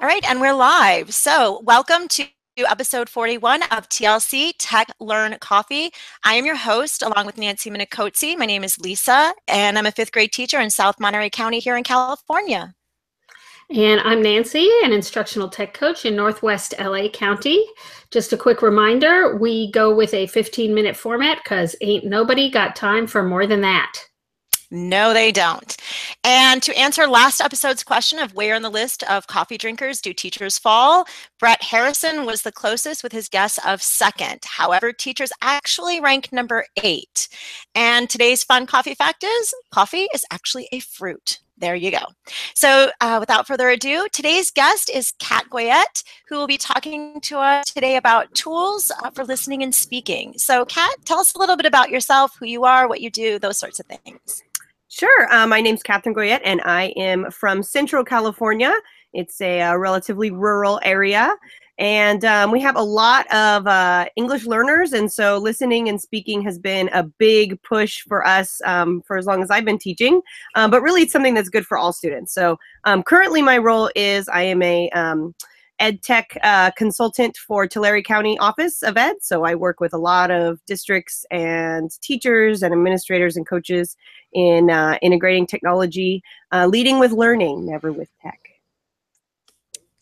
All right, and we're live. So, welcome to episode 41 of TLC Tech Learn Coffee. I am your host, along with Nancy Minicozzi. My name is Lisa, and I'm a fifth grade teacher in South Monterey County here in California. And I'm Nancy, an instructional tech coach in Northwest LA County. Just a quick reminder we go with a 15 minute format because ain't nobody got time for more than that. No, they don't. And to answer last episode's question of where in the list of coffee drinkers do teachers fall, Brett Harrison was the closest with his guess of second. However, teachers actually rank number eight. And today's fun coffee fact is coffee is actually a fruit. There you go. So, uh, without further ado, today's guest is Kat Goyette, who will be talking to us today about tools uh, for listening and speaking. So, Kat, tell us a little bit about yourself, who you are, what you do, those sorts of things. Sure. Uh, my name's Catherine Goyette, and I am from Central California. It's a, a uh, relatively rural area, and um, we have a lot of uh, English learners, and so listening and speaking has been a big push for us um, for as long as I've been teaching. Um, but really, it's something that's good for all students. So um, currently, my role is I am a um, ed tech uh, consultant for Tulare County Office of Ed. So I work with a lot of districts and teachers and administrators and coaches in uh, integrating technology, uh, leading with learning, never with tech.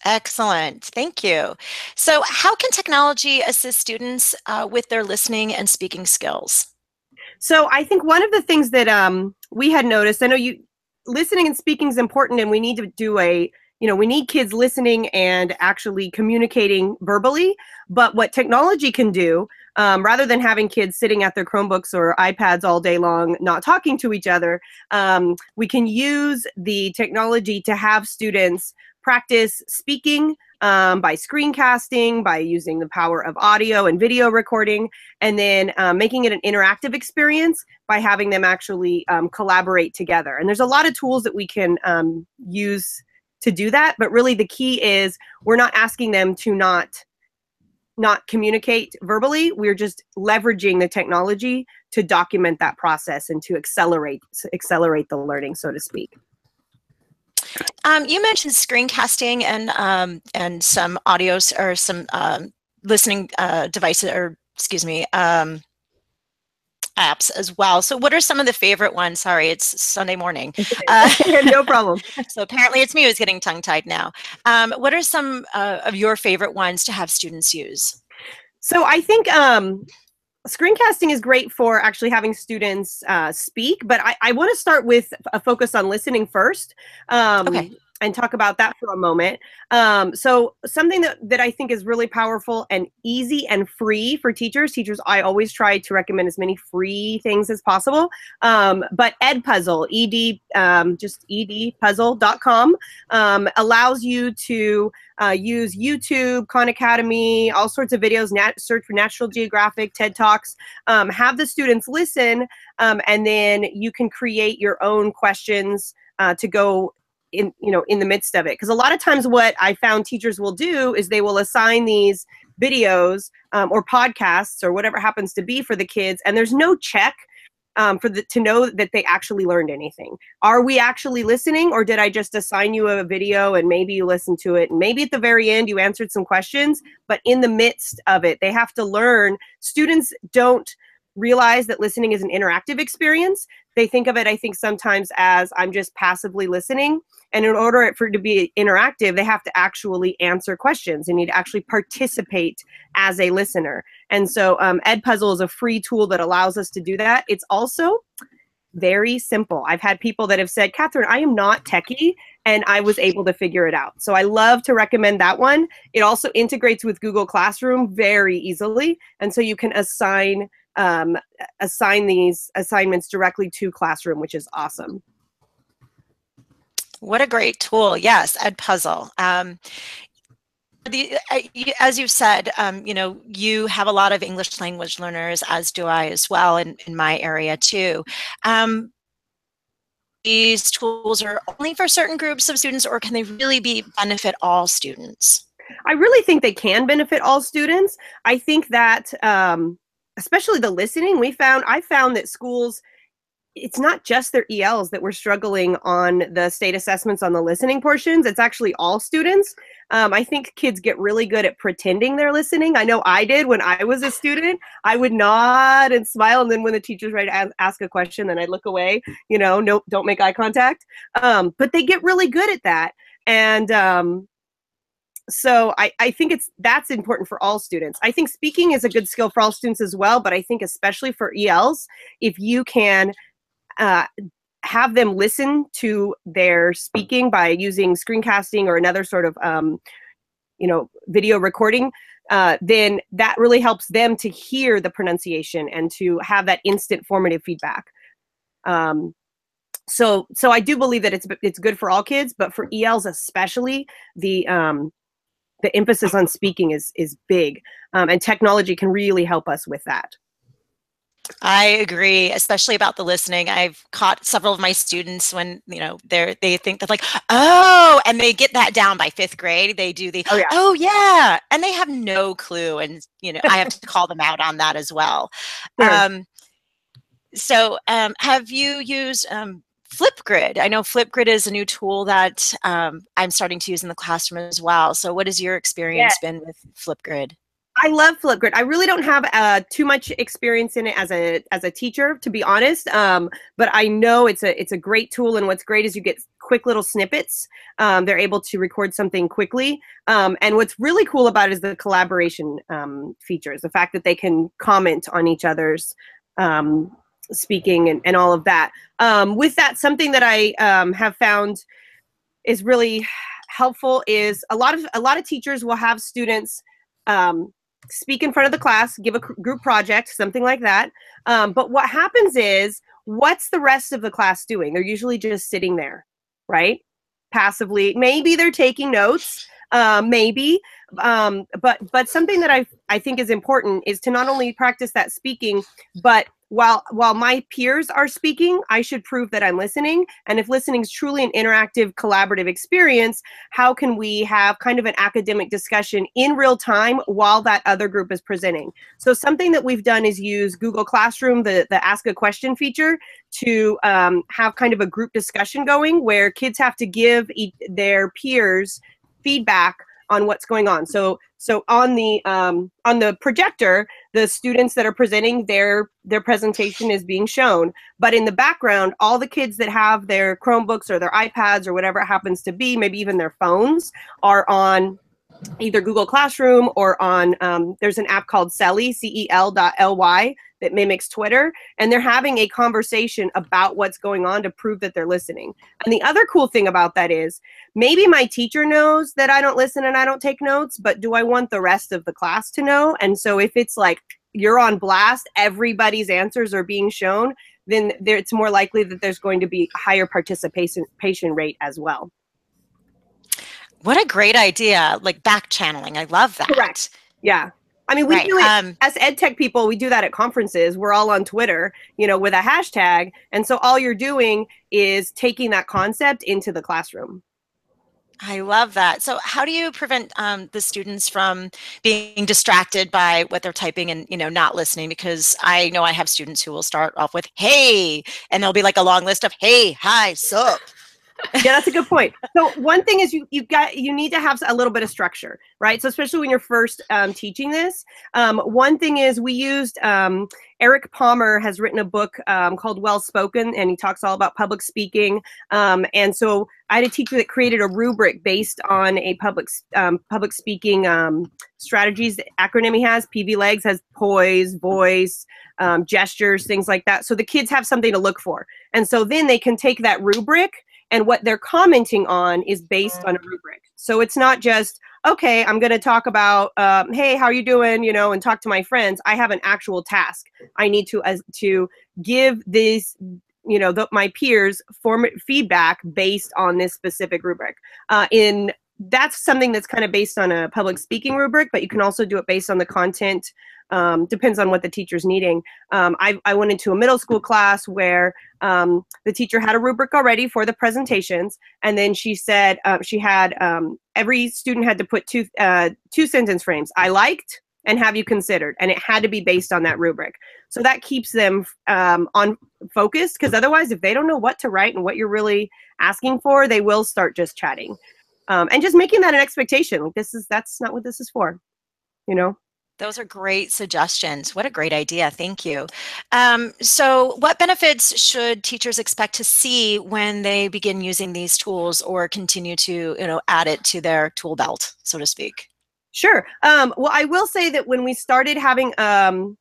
Excellent. Thank you. So, how can technology assist students uh, with their listening and speaking skills? So, I think one of the things that um, we had noticed, I know you listening and speaking is important, and we need to do a you know, we need kids listening and actually communicating verbally. But what technology can do, um, rather than having kids sitting at their Chromebooks or iPads all day long, not talking to each other, um, we can use the technology to have students practice speaking um, by screencasting, by using the power of audio and video recording, and then um, making it an interactive experience by having them actually um, collaborate together. And there's a lot of tools that we can um, use to do that but really the key is we're not asking them to not not communicate verbally. We're just leveraging the technology to document that process and to accelerate accelerate the learning so to speak. Um, you mentioned screencasting and um, and some audios or some um, listening uh, devices or excuse me um, apps as well. So, what are some of the favorite ones? Sorry, it's Sunday morning. Uh, no problem. so, apparently, it's me who's getting tongue tied now. Um, what are some uh, of your favorite ones to have students use? So, I think um, screencasting is great for actually having students uh, speak, but I, I want to start with a focus on listening first. Um, okay and talk about that for a moment. Um, so something that, that I think is really powerful and easy and free for teachers. Teachers, I always try to recommend as many free things as possible. Um, but Edpuzzle, ed, um, just edpuzzle.com, um, allows you to uh, use YouTube, Khan Academy, all sorts of videos, nat- search for National Geographic, TED Talks, um, have the students listen, um, and then you can create your own questions uh, to go in you know in the midst of it. Because a lot of times what i found teachers will do is they will assign these videos um, or podcasts or whatever happens to be for the kids and there's no check um, for the to know that they actually learned anything. Are we actually listening or did i just assign you a video and maybe you listened to it? And maybe at the very end you answered some questions but in the midst of it they have to learn. Students don't realize that listening is an interactive experience. They think of it, I think, sometimes as I'm just passively listening. And in order for it to be interactive, they have to actually answer questions. They need to actually participate as a listener. And so um, Edpuzzle is a free tool that allows us to do that. It's also very simple. I've had people that have said, Catherine, I am not techie, and I was able to figure it out. So I love to recommend that one. It also integrates with Google Classroom very easily. And so you can assign um, assign these assignments directly to Classroom, which is awesome. What a great tool. Yes, Edpuzzle. Um, the, as you've said, um, you know, you have a lot of English language learners, as do I as well in, in my area too. Um, these tools are only for certain groups of students or can they really be benefit all students? I really think they can benefit all students. I think that um, especially the listening, we found I found that schools it's not just their ELs that were struggling on the state assessments on the listening portions. It's actually all students. Um, I think kids get really good at pretending they're listening. I know I did when I was a student. I would nod and smile, and then when the teacher's ready to ask a question, then I'd look away. You know, nope, don't make eye contact. Um, but they get really good at that, and um, so I, I think it's that's important for all students. I think speaking is a good skill for all students as well, but I think especially for ELs, if you can uh, have them listen to their speaking by using screencasting or another sort of um, you know video recording uh, then that really helps them to hear the pronunciation and to have that instant formative feedback um, so so i do believe that it's it's good for all kids but for els especially the um, the emphasis on speaking is is big um, and technology can really help us with that I agree, especially about the listening. I've caught several of my students when you know they're they think they're like, oh, and they get that down by fifth grade. They do the oh yeah, oh, yeah. and they have no clue, and you know I have to call them out on that as well. Sure. Um, so, um, have you used um, Flipgrid? I know Flipgrid is a new tool that um, I'm starting to use in the classroom as well. So, what has your experience yeah. been with Flipgrid? I love Flipgrid. I really don't have uh, too much experience in it as a as a teacher, to be honest. Um, but I know it's a it's a great tool, and what's great is you get quick little snippets. Um, they're able to record something quickly, um, and what's really cool about it is the collaboration um, features. The fact that they can comment on each other's um, speaking and, and all of that. Um, with that, something that I have found is really helpful is a lot of a lot of teachers will have students um, speak in front of the class, give a group project, something like that. Um, but what happens is, what's the rest of the class doing? They're usually just sitting there, right? Passively. Maybe they're taking notes. Um, maybe, um, but but something that I I think is important is to not only practice that speaking, but while while my peers are speaking i should prove that i'm listening. And if listening is truly an interactive collaborative experience how can we have kind of an academic discussion in real time while that other group is presenting? So something that we've done is use google classroom the, the ask a question feature to um, have kind of a group discussion going where kids have to give e- their peers feedback on what's going on. So so on the um, on the projector the students that are presenting their their presentation is being shown. But in the background all the kids that have their chromebooks or their ipads or whatever it happens to be maybe even their phones are on either google classroom or on um, there's an app called cel.ly c-e-l dot l-y that mimics Twitter, and they're having a conversation about what's going on to prove that they're listening. And the other cool thing about that is maybe my teacher knows that I don't listen and I don't take notes, but do I want the rest of the class to know? And so if it's like you're on blast, everybody's answers are being shown, then there, it's more likely that there's going to be a higher participation rate as well. What a great idea! Like back channeling, I love that. Correct. Yeah. I mean, we right. do it um, as ed tech people. We do that at conferences. We're all on Twitter, you know, with a hashtag, and so all you're doing is taking that concept into the classroom. I love that. So, how do you prevent um, the students from being distracted by what they're typing and you know not listening? Because I know I have students who will start off with "Hey," and there'll be like a long list of "Hey, hi, sup." Yeah, that's a good point. So one thing is you you got you need to have a little bit of structure, right? So especially when you're first um, teaching this, um, one thing is we used um, Eric Palmer has written a book um, called Well Spoken, and he talks all about public speaking. Um, and so I had a teacher that created a rubric based on a public um, public speaking strategies acronym he has. PV Legs has poise, voice, gestures, things like that. So the kids have something to look for, and so then they can take that rubric and what they're commenting on is based on a rubric. So it's not just okay i'm going to talk about um, hey how are you doing you know and talk to my friends. I have an actual task. I need to as to give these you know the, my peers form feedback based on this specific rubric. Uh, in that's something that's kind of based on a public speaking rubric but you can also do it based on the content um, depends on what the teacher's needing. Um, I, I, went into a middle school class where um, the teacher had a rubric already for the presentations, and then she said uh, she had um, every student had to put two uh, two sentence frames. I liked and have you considered, and it had to be based on that rubric. So that keeps them um, on focus because otherwise, if they don't know what to write and what you're really asking for, they will start just chatting. Um, and just making that an expectation. Like this is that's not what this is for, you know. Those are great suggestions. What a great idea. Thank you. Um, so, what benefits should teachers expect to see when they begin using these tools or continue to, you know, add it to their tool belt, so to speak? Sure. Um, well, I will say that when we started having um,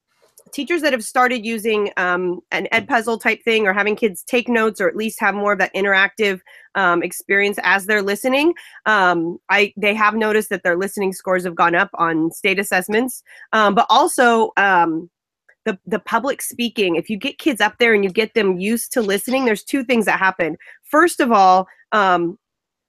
teachers that have started using um, an Edpuzzle type thing or having kids take notes or at least have more of that interactive um, experience as they're listening, um, I they have noticed that their listening scores have gone up on state assessments, um, but also um, the the public speaking. If you get kids up there and you get them used to listening, there's two things that happen. First of all, um,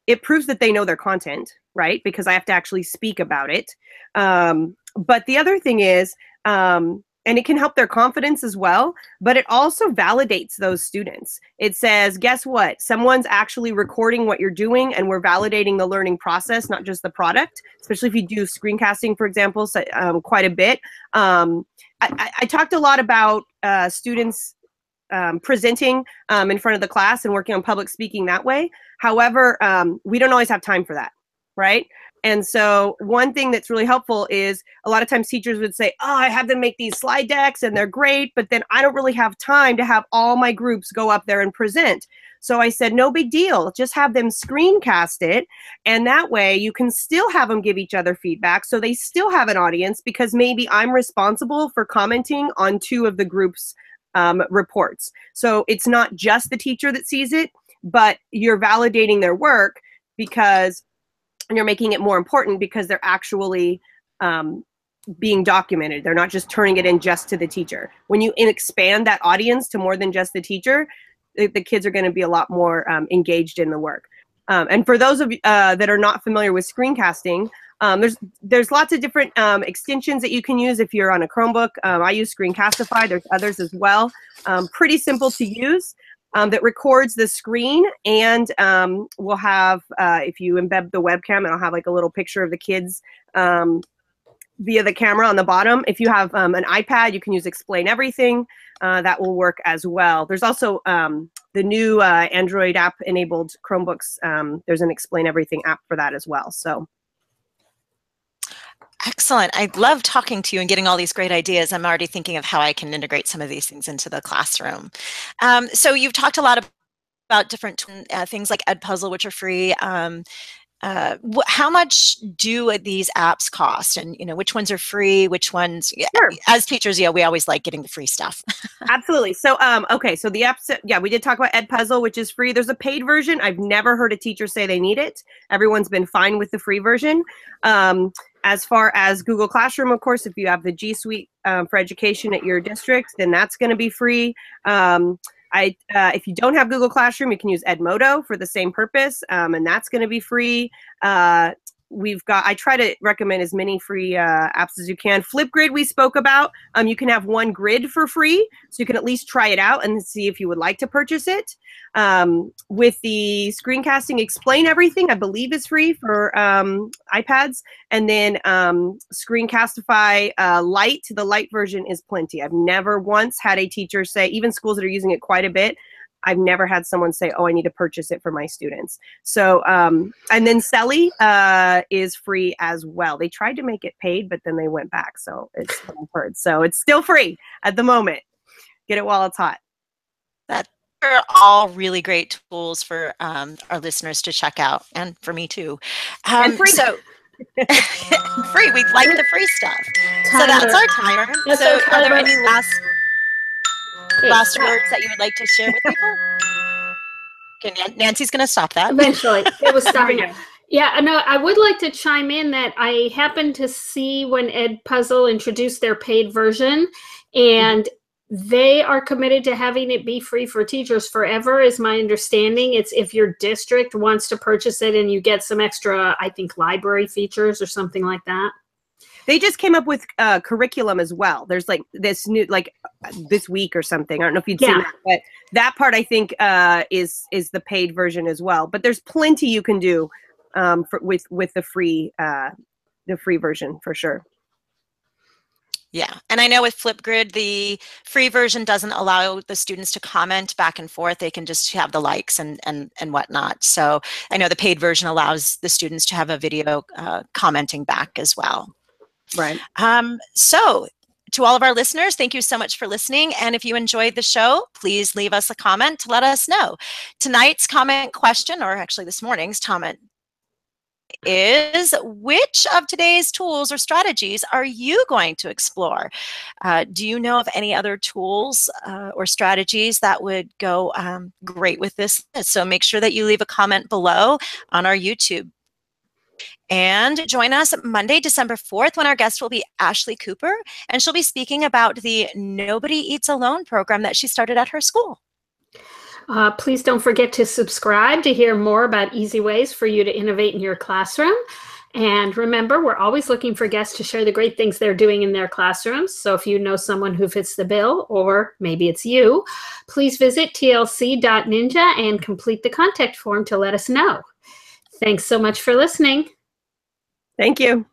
it proves that they know their content, right? Because I have to actually speak about it. Um, but the other thing is, um, and it can help their confidence as well but it also validates those students. It says guess what? Someone's actually recording what you're doing and we're validating the learning process not just the product. Especially if you do screencasting for example so, um, quite a bit. Um, I, I, talked a lot about uh, students um, presenting um, in front of the class and working on public speaking that way. However um, we don't always have time for that right and so, one thing that's really helpful is a lot of times teachers would say, Oh, I have them make these slide decks and they're great, but then I don't really have time to have all my groups go up there and present. So I said, No big deal. Just have them screencast it. And that way you can still have them give each other feedback. So they still have an audience because maybe I'm responsible for commenting on two of the group's um, reports. So it's not just the teacher that sees it, but you're validating their work because and you're making it more important because they're actually um, being documented. They're not just turning it in just to the teacher. When you expand that audience to more than just the teacher, the, the kids are going to be a lot more um, engaged in the work. Um, and for those of uh, that are not familiar with screencasting, um, there's there's lots of different um, extensions that you can use if you're on a Chromebook. Um, I use Screencastify. There's others as well. Um, pretty simple to use um, that records the screen and um, we'll have uh, if you embed the webcam it'll have like a little picture of the kids um, via the camera on the bottom. If you have um, an ipad you can use explain everything uh, that will work as well. There's also um, the new uh, android app enabled chromebooks um, there's an explain everything app for that as well. So Excellent. I love talking to you and getting all these great ideas. I'm already thinking of how I can integrate some of these things into the classroom. Um, so you've talked a lot about different uh, things like Edpuzzle, which are free. Um, uh, how much do these apps cost and you know which ones are free which ones sure. as teachers yeah we always like getting the free stuff absolutely so um okay so the apps yeah we did talk about edpuzzle which is free there's a paid version i've never heard a teacher say they need it everyone's been fine with the free version um as far as Google Classroom, of course, if you have the G Suite um, for education at your district, then that's going to be free. Um, I, uh, if you don't have Google Classroom, you can use Edmodo for the same purpose, um, and that's going to be free. Uh, we've got i try to recommend as many free uh, apps as you can. Flipgrid we spoke about um, you can have one grid for free so you can at least try it out and see if you would like to purchase it. Um, with the screencasting explain everything i believe is free for um, ipads. And then um, screencastify uh, light the light version is plenty. I've never once had a teacher say even schools that are using it quite a bit I've never had someone say, "Oh, I need to purchase it for my students." So, um, and then Celly uh, is free as well. They tried to make it paid, but then they went back, so it's heard. So it's still free at the moment. Get it while it's hot. That are all really great tools for um, our listeners to check out, and for me too. Um, and free. So. free. We like the free stuff. Timer. So that's our timer. That's so, our are there any last last words that you would like to share with people? Okay, Nancy's going to stop that. Eventually, it was stopping. Yeah, no, I would like to chime in that I happened to see when Edpuzzle introduced their paid version, and they are committed to having it be free for teachers forever, is my understanding. It's if your district wants to purchase it and you get some extra, I think, library features or something like that. They just came up with uh, curriculum as well. There's like this new, like this week or something. I don't know if you'd yeah. seen that, but that part I think uh, is is the paid version as well. But there's plenty you can do um, for, with with the free uh, the free version for sure. Yeah, and I know with Flipgrid, the free version doesn't allow the students to comment back and forth. They can just have the likes and and and whatnot. So I know the paid version allows the students to have a video uh, commenting back as well. Right. Um, so to all of our listeners, thank you so much for listening. And if you enjoyed the show, please leave us a comment to let us know. Tonight's comment question, or actually this morning's comment is which of today's tools or strategies are you going to explore? Uh, do you know of any other tools uh, or strategies that would go um, great with this? So make sure that you leave a comment below on our YouTube. And join us Monday, December 4th, when our guest will be Ashley Cooper, and she'll be speaking about the Nobody Eats Alone program that she started at her school. Uh, please don't forget to subscribe to hear more about easy ways for you to innovate in your classroom. And remember, we're always looking for guests to share the great things they're doing in their classrooms. So if you know someone who fits the bill, or maybe it's you, please visit tlc.ninja and complete the contact form to let us know. Thanks so much for listening. Thank you.